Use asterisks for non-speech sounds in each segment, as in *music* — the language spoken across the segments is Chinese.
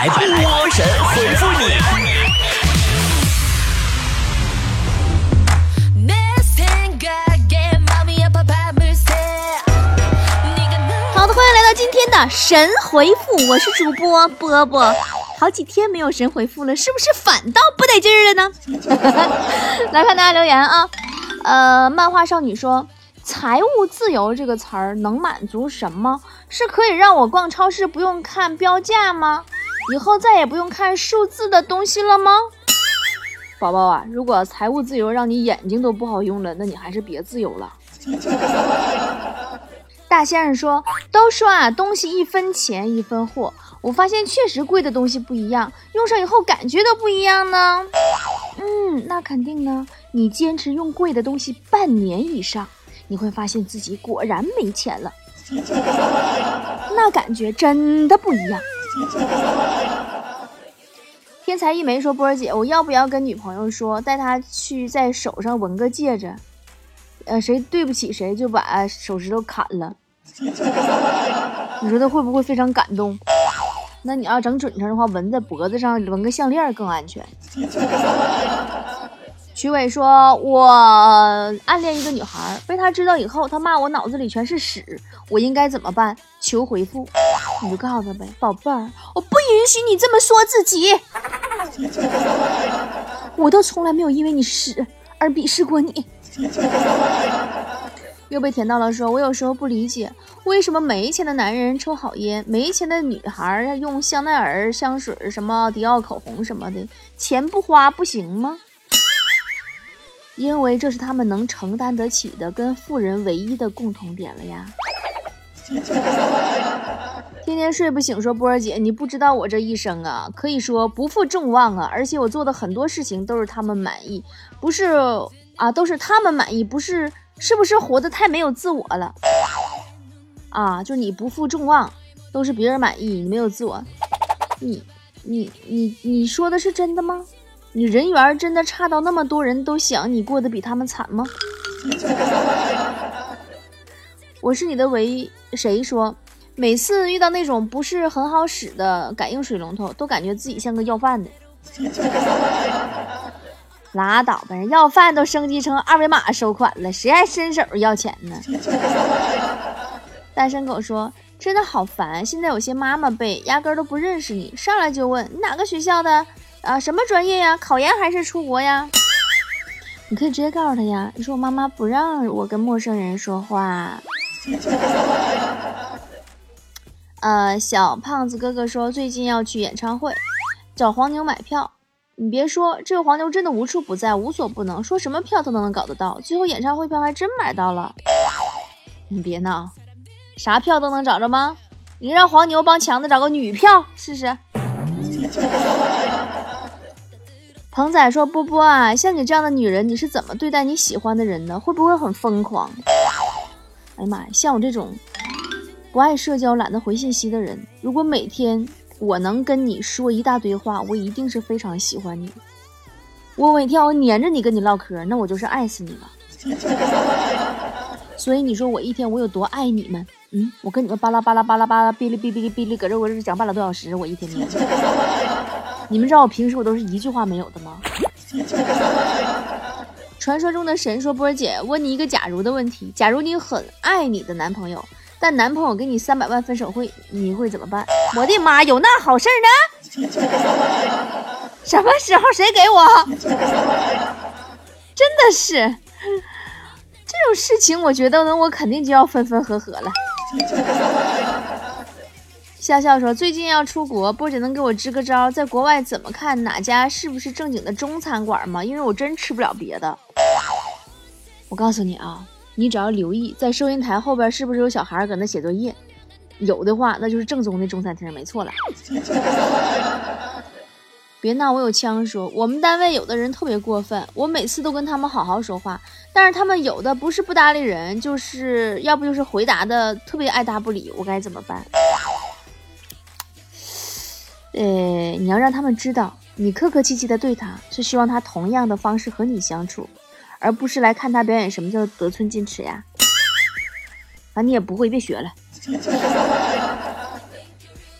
来波神回复你。好的，欢迎来到今天的神回复，我是主播波波。好几天没有神回复了，是不是反倒不得劲儿了呢？*laughs* 来看大家留言啊，呃，漫画少女说。财务自由这个词儿能满足什么？是可以让我逛超市不用看标价吗？以后再也不用看数字的东西了吗？宝宝啊，如果财务自由让你眼睛都不好用了，那你还是别自由了。大先生说：“都说啊，东西一分钱一分货。我发现确实贵的东西不一样，用上以后感觉都不一样呢。嗯，那肯定呢。你坚持用贵的东西半年以上。”你会发现自己果然没钱了，*laughs* 那感觉真的不一样。*laughs* 天才一枚说：“波儿姐，我要不要跟女朋友说，带她去在手上纹个戒指？呃，谁对不起谁就把手指头砍了？*laughs* 你说她会不会非常感动？那你要整准成的话，纹在脖子上纹个项链更安全。”徐伟说：“我暗恋一个女孩，被她知道以后，她骂我脑子里全是屎，我应该怎么办？求回复。你就告诉他呗，宝贝儿，我不允许你这么说自己，*laughs* 我都从来没有因为你屎而鄙视过你。”又被甜到了，说：“我有时候不理解，为什么没钱的男人抽好烟，没钱的女孩要用香奈儿香水、什么迪奥口红什么的，钱不花不行吗？”因为这是他们能承担得起的，跟富人唯一的共同点了呀。*laughs* 天天睡不醒，说波儿姐，你不知道我这一生啊，可以说不负众望啊，而且我做的很多事情都是他们满意，不是啊，都是他们满意，不是，是不是活得太没有自我了？啊，就你不负众望，都是别人满意，你没有自我，你你你你说的是真的吗？你人缘真的差到那么多人都想你过得比他们惨吗？*laughs* 我是你的唯一。谁说？每次遇到那种不是很好使的感应水龙头，都感觉自己像个要饭的。拉倒吧，人要饭都升级成二维码收款了，谁还伸手要钱呢？单身狗说：“真的好烦，现在有些妈妈辈压根都不认识你，上来就问你哪个学校的。”啊，什么专业呀？考研还是出国呀？你可以直接告诉他呀，你说我妈妈不让我跟陌生人说话。*laughs* 呃，小胖子哥哥说最近要去演唱会，找黄牛买票。你别说，这个黄牛真的无处不在，无所不能，说什么票他都能搞得到。最后演唱会票还真买到了。你别闹，啥票都能找着吗？你让黄牛帮强子找个女票试试。*laughs* 鹏仔说：“波波啊，像你这样的女人，你是怎么对待你喜欢的人的？会不会很疯狂？”哎呀妈呀，像我这种不爱社交、懒得回信息的人，如果每天我能跟你说一大堆话，我一定是非常喜欢你。我每天我黏着你跟你唠嗑，那我就是爱死你了。*laughs* 所以你说我一天我有多爱你们？嗯，我跟你们巴拉巴拉巴拉巴拉哔哩哔哩哔哩搁这我这讲半个多小时，我一天天。*laughs* 你们知道我平时我都是一句话没有的吗？*laughs* 传说中的神说波儿姐问你一个假如的问题：假如你很爱你的男朋友，但男朋友给你三百万分手费，你会怎么办？我的妈，有那好事呢？*laughs* 什么时候谁给我？真的是这种事情，我觉得呢，我肯定就要分分合合了。*laughs* 笑笑说：“最近要出国，波姐能给我支个招，在国外怎么看哪家是不是正经的中餐馆吗？因为我真吃不了别的。我告诉你啊，你只要留意在收银台后边是不是有小孩搁那写作业，有的话那就是正宗的中餐厅，没错了。别闹，我有枪。说我们单位有的人特别过分，我每次都跟他们好好说话，但是他们有的不是不搭理人，就是要不就是回答的特别爱答不理，我该怎么办？”呃，你要让他们知道，你客客气气的对他，是希望他同样的方式和你相处，而不是来看他表演什么叫得寸进尺呀。反正你也不会，别学了。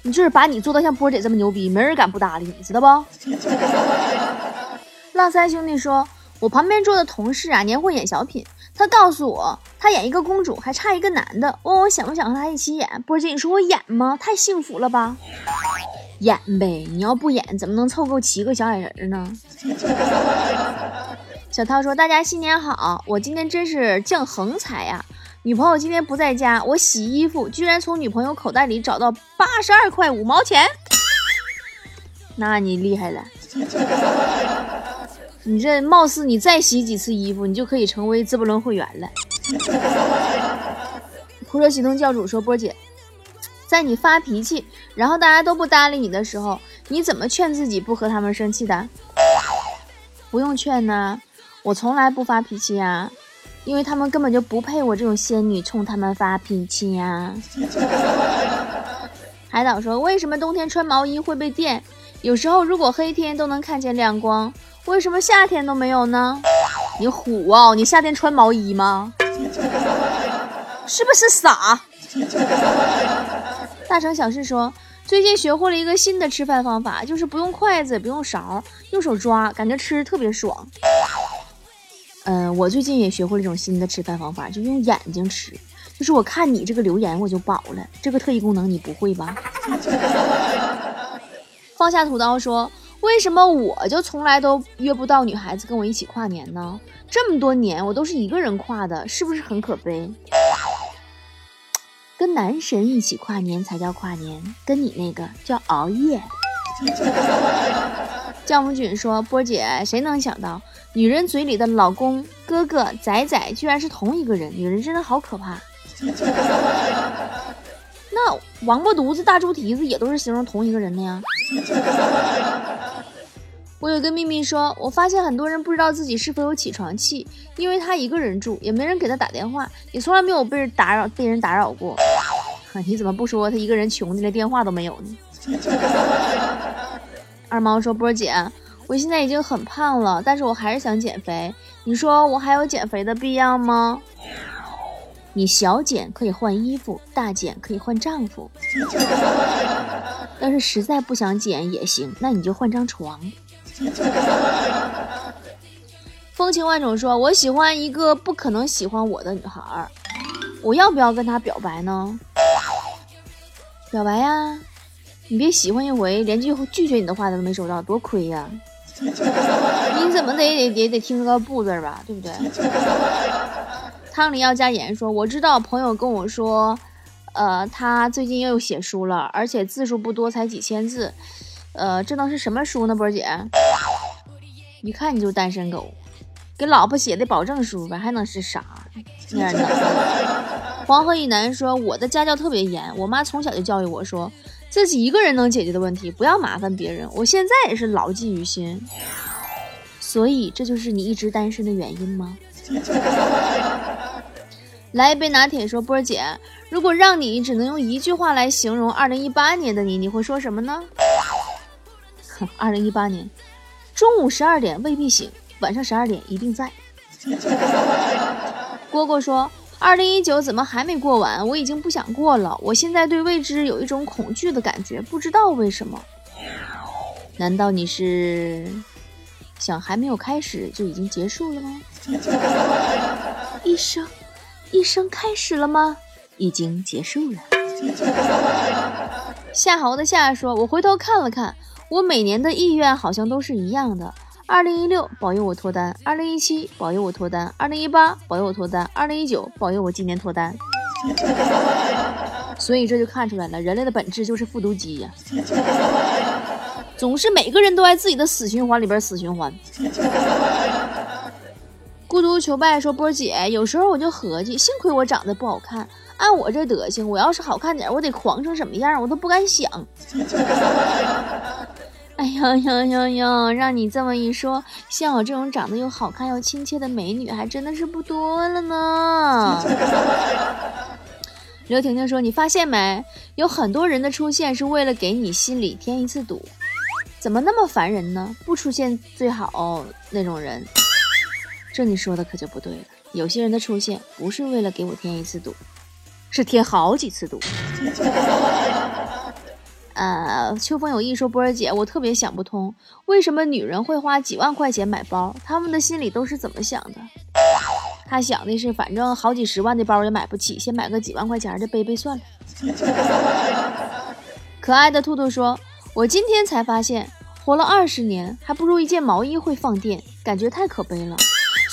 你就是把你做到像波姐这么牛逼，没人敢不搭理你，知道不？*laughs* 浪三兄弟说，我旁边坐的同事啊，年会演小品，他告诉我，他演一个公主，还差一个男的，问我想不想和他一起演。波姐，你说我演吗？太幸福了吧！演呗，你要不演，怎么能凑够七个小矮人呢？*laughs* 小涛说，大家新年好，我今天真是降横财呀！女朋友今天不在家，我洗衣服居然从女朋友口袋里找到八十二块五毛钱，那你厉害了！你这貌似你再洗几次衣服，你就可以成为资本论会员了。胡说启动教主说：“波姐，在你发脾气，然后大家都不搭理你的时候，你怎么劝自己不和他们生气的？不用劝呐，我从来不发脾气呀。”因为他们根本就不配我这种仙女冲他们发脾气呀！*laughs* 海岛说：“为什么冬天穿毛衣会被电？有时候如果黑天都能看见亮光，为什么夏天都没有呢？”你虎啊！你夏天穿毛衣吗？是不是傻？大城小事说：“最近学会了一个新的吃饭方法，就是不用筷子，不用勺，用手抓，感觉吃特别爽。”嗯，我最近也学会了一种新的吃饭方法，就用眼睛吃。就是我看你这个留言，我就饱了。这个特异功能你不会吧？*laughs* 放下屠刀说：“为什么我就从来都约不到女孩子跟我一起跨年呢？这么多年我都是一个人跨的，是不是很可悲？跟男神一起跨年才叫跨年，跟你那个叫熬夜。”酵母菌说：“波姐，谁能想到？”女人嘴里的老公、哥哥、仔仔，居然是同一个人。女人真的好可怕。那王八犊子、大猪蹄子也都是形容同一个人的呀。我有个秘密，说我发现很多人不知道自己是否有起床气，因为他一个人住，也没人给他打电话，也从来没有被人打扰、被人打扰过。*laughs* 你怎么不说他一个人穷的连电话都没有呢？二毛说：“波姐。”我现在已经很胖了，但是我还是想减肥。你说我还有减肥的必要吗？你小减可以换衣服，大减可以换丈夫。*laughs* 要是实在不想减也行，那你就换张床。*laughs* 风情万种说，我喜欢一个不可能喜欢我的女孩，我要不要跟她表白呢？表白呀！你别喜欢一回，连句拒绝你的话都没收到，多亏呀！*laughs* 你怎么得也也得听个不字吧，对不对？汤里要加盐说，我知道朋友跟我说，呃，他最近又写书了，而且字数不多，才几千字。呃，这能是什么书呢？波姐，一看你就单身狗，给老婆写的保证书呗，还能是啥？那样 *laughs* 黄河以南说，我的家教特别严，我妈从小就教育我说。自己一个人能解决的问题，不要麻烦别人。我现在也是牢记于心。所以，这就是你一直单身的原因吗？*laughs* 来一杯拿铁，说波儿姐，如果让你只能用一句话来形容二零一八年的你，你会说什么呢？哼二零一八年，中午十二点未必醒，晚上十二点一定在。*laughs* 蝈蝈说。二零一九怎么还没过完？我已经不想过了。我现在对未知有一种恐惧的感觉，不知道为什么。难道你是想还没有开始就已经结束了吗？一生，一生开始了吗？已经结束了。夏侯的夏说：“我回头看了看，我每年的意愿好像都是一样的。”二零一六保佑我脱单，二零一七保佑我脱单，二零一八保佑我脱单，二零一九保佑我今年脱单。所以这就看出来了，人类的本质就是复读机呀，总是每个人都在自己的死循环里边死循环。孤独求败说波姐，有时候我就合计，幸亏我长得不好看，按我这德行，我要是好看点，我得狂成什么样，我都不敢想。哎呦呦呦呦！让你这么一说，像我这种长得又好看又亲切的美女，还真的是不多了呢。*laughs* 刘婷婷说：“你发现没？有很多人的出现是为了给你心里添一次堵，怎么那么烦人呢？不出现最好那种人。这你说的可就不对了。有些人的出现不是为了给我添一次堵，是添好几次堵。”呃，秋风有意说波儿姐，我特别想不通，为什么女人会花几万块钱买包？她们的心里都是怎么想的？她想的是，反正好几十万的包也买不起，先买个几万块钱的背背算了。*laughs* 可爱的兔兔说，我今天才发现，活了二十年，还不如一件毛衣会放电，感觉太可悲了。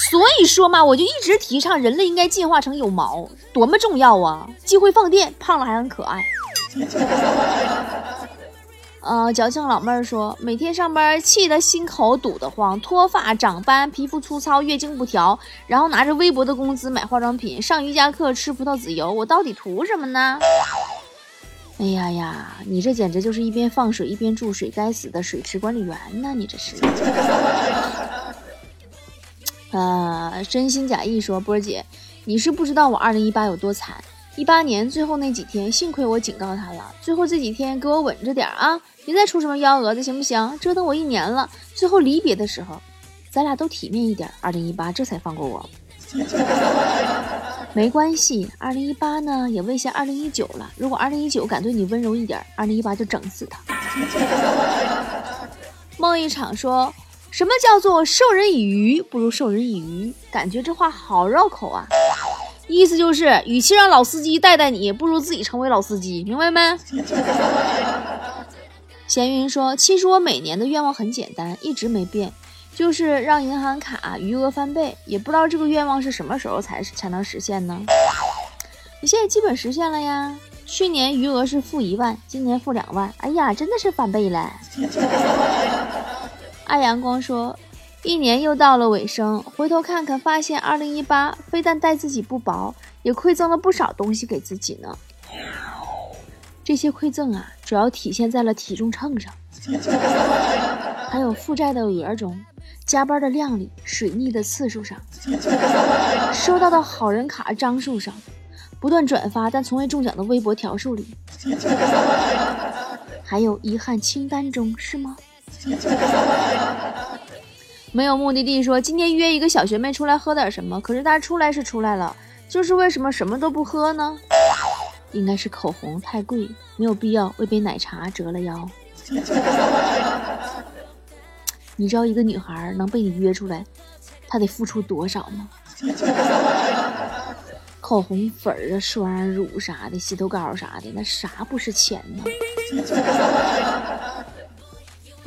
所以说嘛，我就一直提倡人类应该进化成有毛，多么重要啊！既会放电，胖了还很可爱。*laughs* 呃，矫情老妹儿说，每天上班气得心口堵得慌，脱发、长斑、皮肤粗糙、月经不调，然后拿着微薄的工资买化妆品、上瑜伽课、吃葡萄籽油，我到底图什么呢？哎呀呀，你这简直就是一边放水一边注水，该死的水池管理员呢！你这是。*laughs* 呃，真心假意说，波儿姐，你是不知道我二零一八有多惨。一八年最后那几天，幸亏我警告他了。最后这几天给我稳着点啊，别再出什么幺蛾子，行不行？折腾我一年了，最后离别的时候，咱俩都体面一点。二零一八这才放过我。*laughs* 没关系，二零一八呢也未下二零一九了。如果二零一九敢对你温柔一点，二零一八就整死他。*laughs* 梦一场说。什么叫做授人以鱼不如授人以渔？感觉这话好绕口啊！意思就是，与其让老司机带带你，不如自己成为老司机，明白没？*laughs* 闲云说：“其实我每年的愿望很简单，一直没变，就是让银行卡余额翻倍。也不知道这个愿望是什么时候才才能实现呢？你现在基本实现了呀！去年余额是负一万，今年负两万，哎呀，真的是翻倍了。*laughs* ”爱阳光说：“一年又到了尾声，回头看看，发现二零一八非但待自己不薄，也馈赠了不少东西给自己呢。这些馈赠啊，主要体现在了体重秤上，还有负债的额中，加班的量里，水逆的次数上，收到的好人卡张数上，不断转发但从未中奖的微博条数里，还有遗憾清单中，是吗？”没有目的地，说今天约一个小学妹出来喝点什么，可是她出来是出来了，就是为什么什么都不喝呢？应该是口红太贵，没有必要为杯奶茶折了腰。你知道一个女孩能被你约出来，她得付出多少吗？口红粉啊、霜、乳啥的，洗头膏啥的，那啥不是钱呢？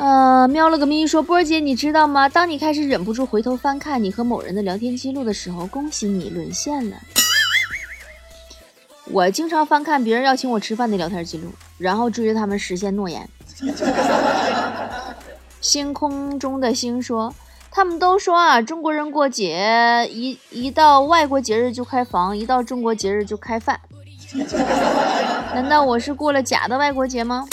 呃，瞄了个咪说波儿姐，你知道吗？当你开始忍不住回头翻看你和某人的聊天记录的时候，恭喜你沦陷了。我经常翻看别人要请我吃饭的聊天记录，然后追着他们实现诺言。星空中的星说，他们都说啊，中国人过节一一到外国节日就开房，一到中国节日就开饭。难道我是过了假的外国节吗？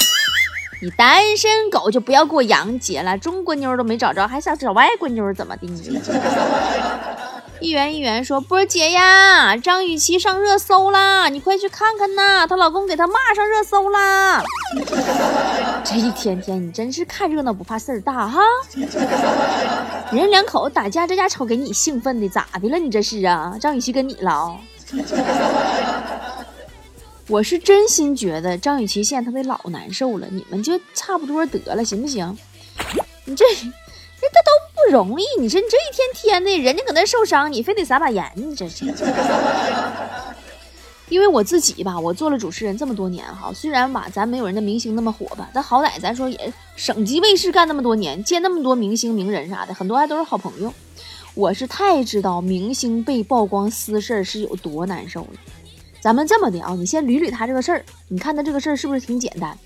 你单身狗就不要过洋节了，中国妞都没找着，还想找外国妞怎么的？你一元一元说波姐呀，张雨绮上热搜啦，你快去看看呐，她老公给她骂上热搜啦。*laughs* 这一天天，你真是看热闹不怕事儿大哈。人两口打架，这家瞅给你兴奋的，咋的了？你这是啊？张雨绮跟你了？我是真心觉得张雨绮现在她得老难受了，你们就差不多得了，行不行？你这人他都不容易，你说你这一天天的，人家搁那受伤，你非得撒把盐，你这是。因为我自己吧，我做了主持人这么多年哈，虽然吧咱没有人家明星那么火吧，但好歹咱说也省级卫视干那么多年，见那么多明星名人啥的，很多还都是好朋友。我是太知道明星被曝光私事儿是有多难受了。咱们这么的啊，你先捋捋他这个事儿，你看他这个事儿是不是挺简单？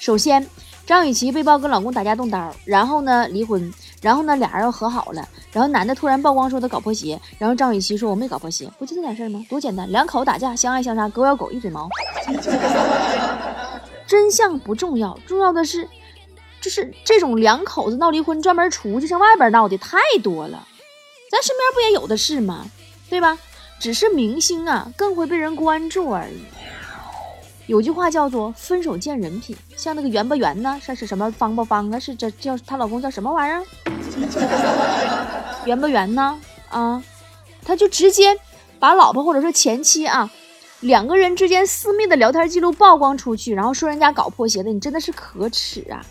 首先，张雨绮被曝跟老公打架动刀，然后呢离婚，然后呢俩人又和好了，然后男的突然曝光说他搞破鞋，然后张雨绮说我没搞破鞋，不就这点事儿吗？多简单，两口子打架相爱相杀，狗咬狗一嘴毛。*laughs* 真相不重要，重要的是，就是这种两口子闹离婚专门出去上外边闹的太多了，咱身边不也有的是吗？对吧？只是明星啊，更会被人关注而已。有句话叫做“分手见人品”，像那个圆不圆呢？是是什么方不方啊？是这叫她老公叫什么玩意儿？圆不圆呢？啊，他就直接把老婆或者说前妻啊，两个人之间私密的聊天记录曝光出去，然后说人家搞破鞋的，你真的是可耻啊！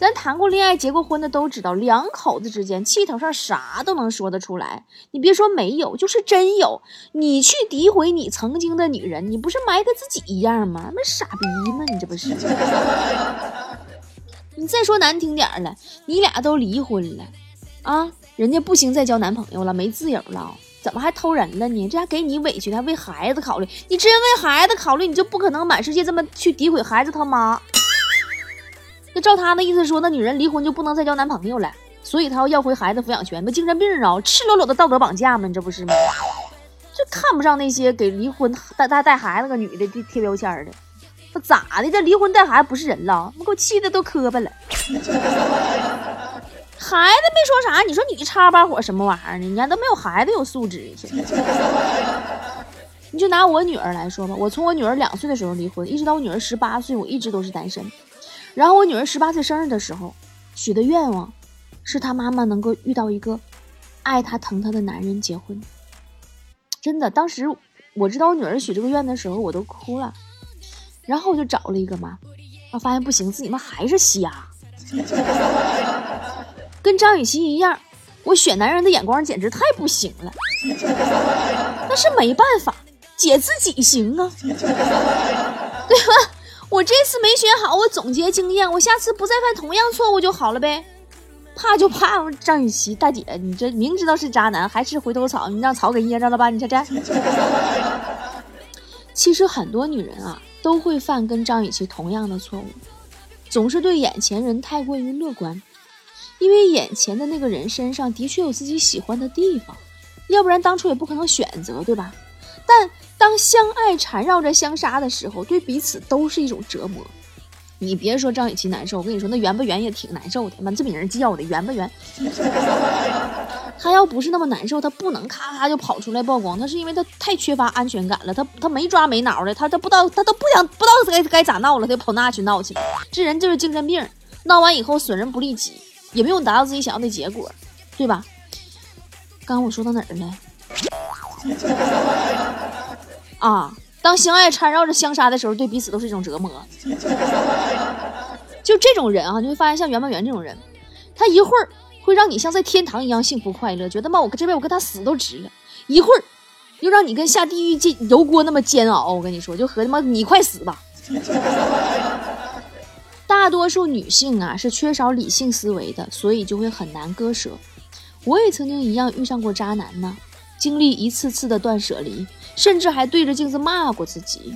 咱谈过恋爱、结过婚的都知道，两口子之间气头上啥都能说得出来。你别说没有，就是真有。你去诋毁你曾经的女人，你不是埋汰自己一样吗？那傻逼吗？你这不是？*laughs* 你再说难听点了，你俩都离婚了啊，人家不行再交男朋友了，没自由了，怎么还偷人了呢？这还给你委屈，还为孩子考虑。你真为孩子考虑，你就不可能满世界这么去诋毁孩子他妈。那照他那意思说，那女人离婚就不能再交男朋友了，所以他要要回孩子抚养权，不精神病啊，赤裸裸的道德绑架吗？你这不是吗？就看不上那些给离婚带带带孩子个女的贴贴标签的，那咋的？这离婚带孩子不是人了？给我气的都磕巴了。孩子没说啥，你说你插把火什么玩意儿呢？人家都没有孩子有素质。*laughs* 你就拿我女儿来说吧，我从我女儿两岁的时候离婚，一直到我女儿十八岁，我一直都是单身。然后我女儿十八岁生日的时候，许的愿望是她妈妈能够遇到一个爱她疼她的男人结婚。真的，当时我知道我女儿许这个愿的时候，我都哭了。然后我就找了一个嘛，我发现不行，自己妈还是瞎，跟张雨绮一样，我选男人的眼光简直太不行了。那是没办法，姐自己行啊，*laughs* 对吧？我这次没选好，我总结经验，我下次不再犯同样错误就好了呗。怕就怕张雨绮大姐，你这明知道是渣男，还吃回头草，你让草给噎着了吧？你瞧这。*laughs* 其实很多女人啊，都会犯跟张雨绮同样的错误，总是对眼前人太过于乐观，因为眼前的那个人身上的确有自己喜欢的地方，要不然当初也不可能选择，对吧？但当相爱缠绕着相杀的时候，对彼此都是一种折磨。你别说张雨绮难受，我跟你说那圆不圆也挺难受的。妈，这名叫的圆不圆？他要不是那么难受，他不能咔咔就跑出来曝光。他是因为他太缺乏安全感了，他他没抓没挠的，他他不知道他都不想不知道该该咋闹了，他就跑那去闹去了。这人就是精神病，闹完以后损人不利己，也没有达到自己想要的结果，对吧？刚刚我说到哪儿了？啊，当相爱缠绕着相杀的时候，对彼此都是一种折磨。就这种人啊，你会发现像袁梦圆这种人，他一会儿会让你像在天堂一样幸福快乐，觉得妈我这辈子我跟他死都值了；一会儿又让你跟下地狱进油锅那么煎熬。我跟你说，就和他妈你快死吧。大多数女性啊是缺少理性思维的，所以就会很难割舍。我也曾经一样遇上过渣男呢。经历一次次的断舍离，甚至还对着镜子骂过自己。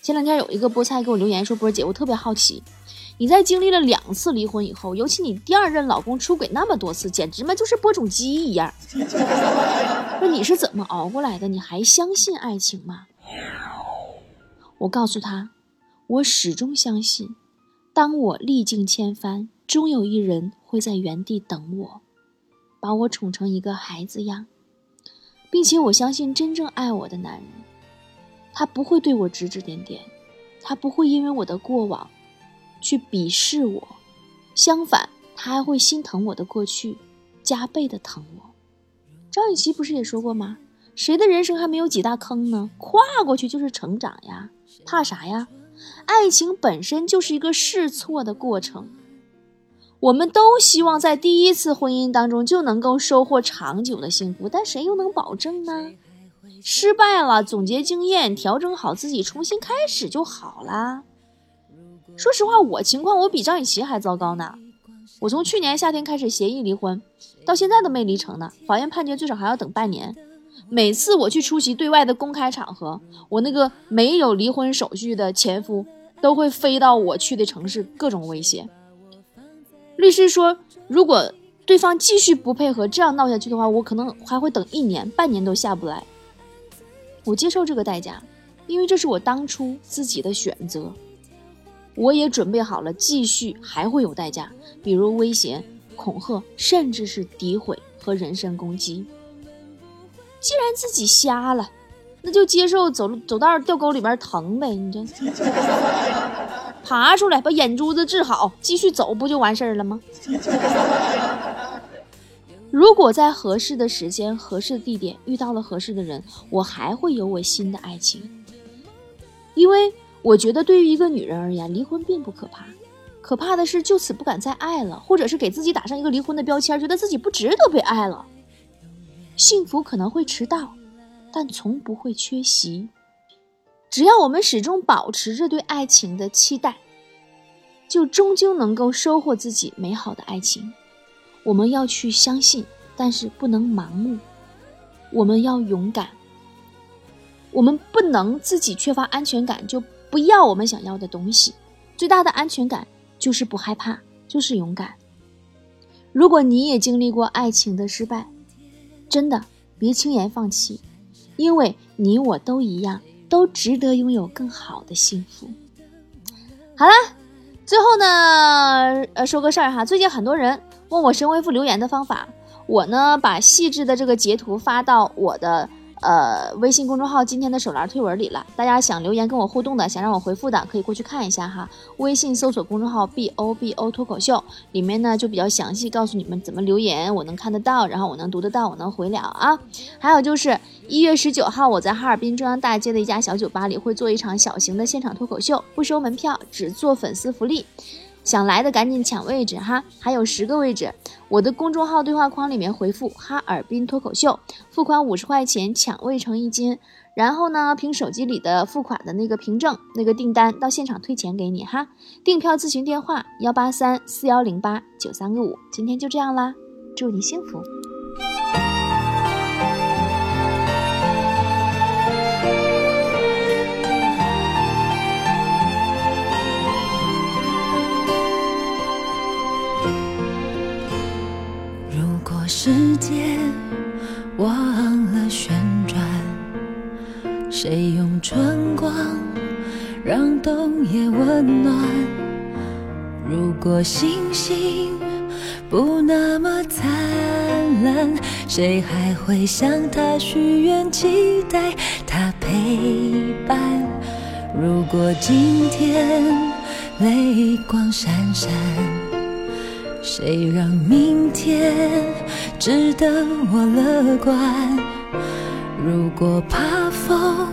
前两天有一个菠菜给我留言说：“波姐，我特别好奇，你在经历了两次离婚以后，尤其你第二任老公出轨那么多次，简直嘛就是播种机一样。*laughs* 说你是怎么熬过来的？你还相信爱情吗？”我告诉他，我始终相信，当我历尽千帆，终有一人会在原地等我，把我宠成一个孩子样。并且我相信，真正爱我的男人，他不会对我指指点点，他不会因为我的过往去鄙视我，相反，他还会心疼我的过去，加倍的疼我。张雨绮不是也说过吗？谁的人生还没有几大坑呢？跨过去就是成长呀，怕啥呀？爱情本身就是一个试错的过程。我们都希望在第一次婚姻当中就能够收获长久的幸福，但谁又能保证呢？失败了，总结经验，调整好自己，重新开始就好啦。说实话，我情况我比张雨绮还糟糕呢。我从去年夏天开始协议离婚，到现在都没离成呢。法院判决最少还要等半年。每次我去出席对外的公开场合，我那个没有离婚手续的前夫都会飞到我去的城市，各种威胁。律师说，如果对方继续不配合，这样闹下去的话，我可能还会等一年、半年都下不来。我接受这个代价，因为这是我当初自己的选择。我也准备好了，继续还会有代价，比如威胁、恐吓，甚至是诋毁和人身攻击。既然自己瞎了，那就接受走走道掉沟里边疼呗，你这。爬出来，把眼珠子治好，继续走，不就完事儿了吗？*laughs* 如果在合适的时间、合适的地点遇到了合适的人，我还会有我新的爱情。因为我觉得对于一个女人而言，离婚并不可怕，可怕的是就此不敢再爱了，或者是给自己打上一个离婚的标签，觉得自己不值得被爱了。幸福可能会迟到，但从不会缺席。只要我们始终保持着对爱情的期待，就终究能够收获自己美好的爱情。我们要去相信，但是不能盲目。我们要勇敢。我们不能自己缺乏安全感就不要我们想要的东西。最大的安全感就是不害怕，就是勇敢。如果你也经历过爱情的失败，真的别轻言放弃，因为你我都一样。都值得拥有更好的幸福。好了，最后呢，呃，说个事儿哈，最近很多人问我神回复留言的方法，我呢把细致的这个截图发到我的。呃，微信公众号今天的手栏推文里了，大家想留言跟我互动的，想让我回复的，可以过去看一下哈。微信搜索公众号 B O B O 脱口秀，里面呢就比较详细，告诉你们怎么留言，我能看得到，然后我能读得到，我能回了啊。还有就是一月十九号，我在哈尔滨中央大街的一家小酒吧里会做一场小型的现场脱口秀，不收门票，只做粉丝福利。想来的赶紧抢位置哈，还有十个位置。我的公众号对话框里面回复“哈尔滨脱口秀”，付款五十块钱，抢位成一金。然后呢，凭手机里的付款的那个凭证，那个订单到现场退钱给你哈。订票咨询电话：幺八三四幺零八九三个五。今天就这样啦，祝你幸福。谁用春光让冬夜温暖？如果星星不那么灿烂，谁还会向他许愿，期待他陪伴？如果今天泪光闪闪。谁让明天值得我乐观？如果怕风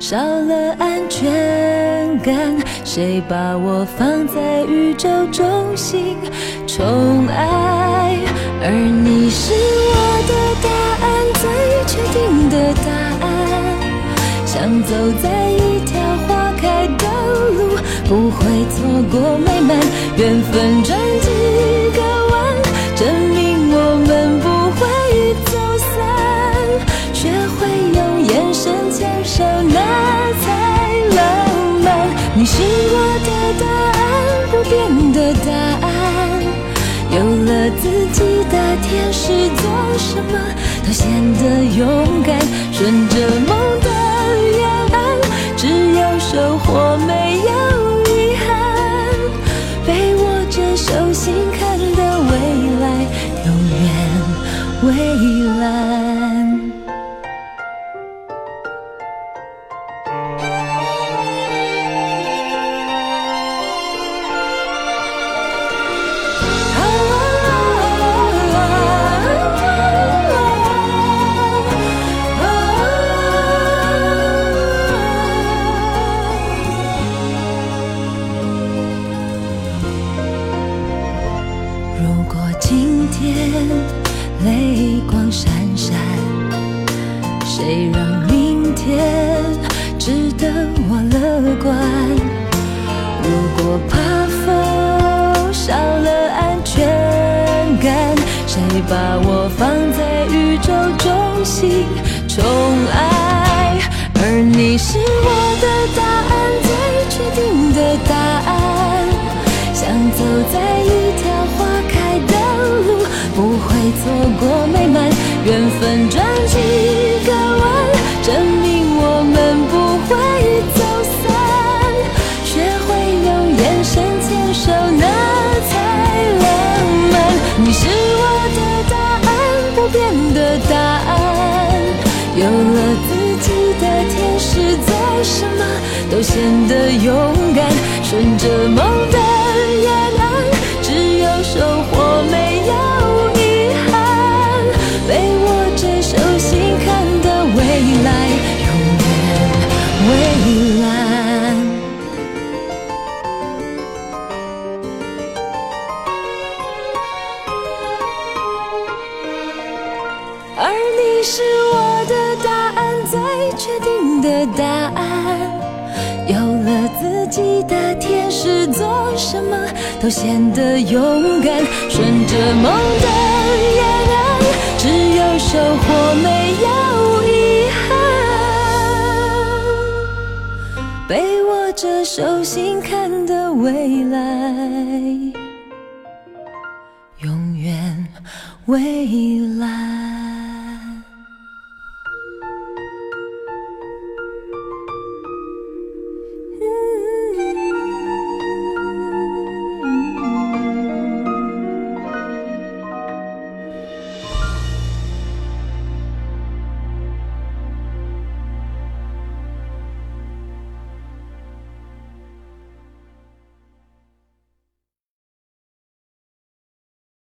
少了安全感，谁把我放在宇宙中心宠爱？而你是我的答案，最确定的答案，像走在一条花开的路，不会错过美满缘分转机。天使，做什么都显得勇敢。顺着的勇敢。顺着梦都显得勇敢。顺着梦的沿岸，只有收获，没有遗憾。被握着手心看的未来，永远未来。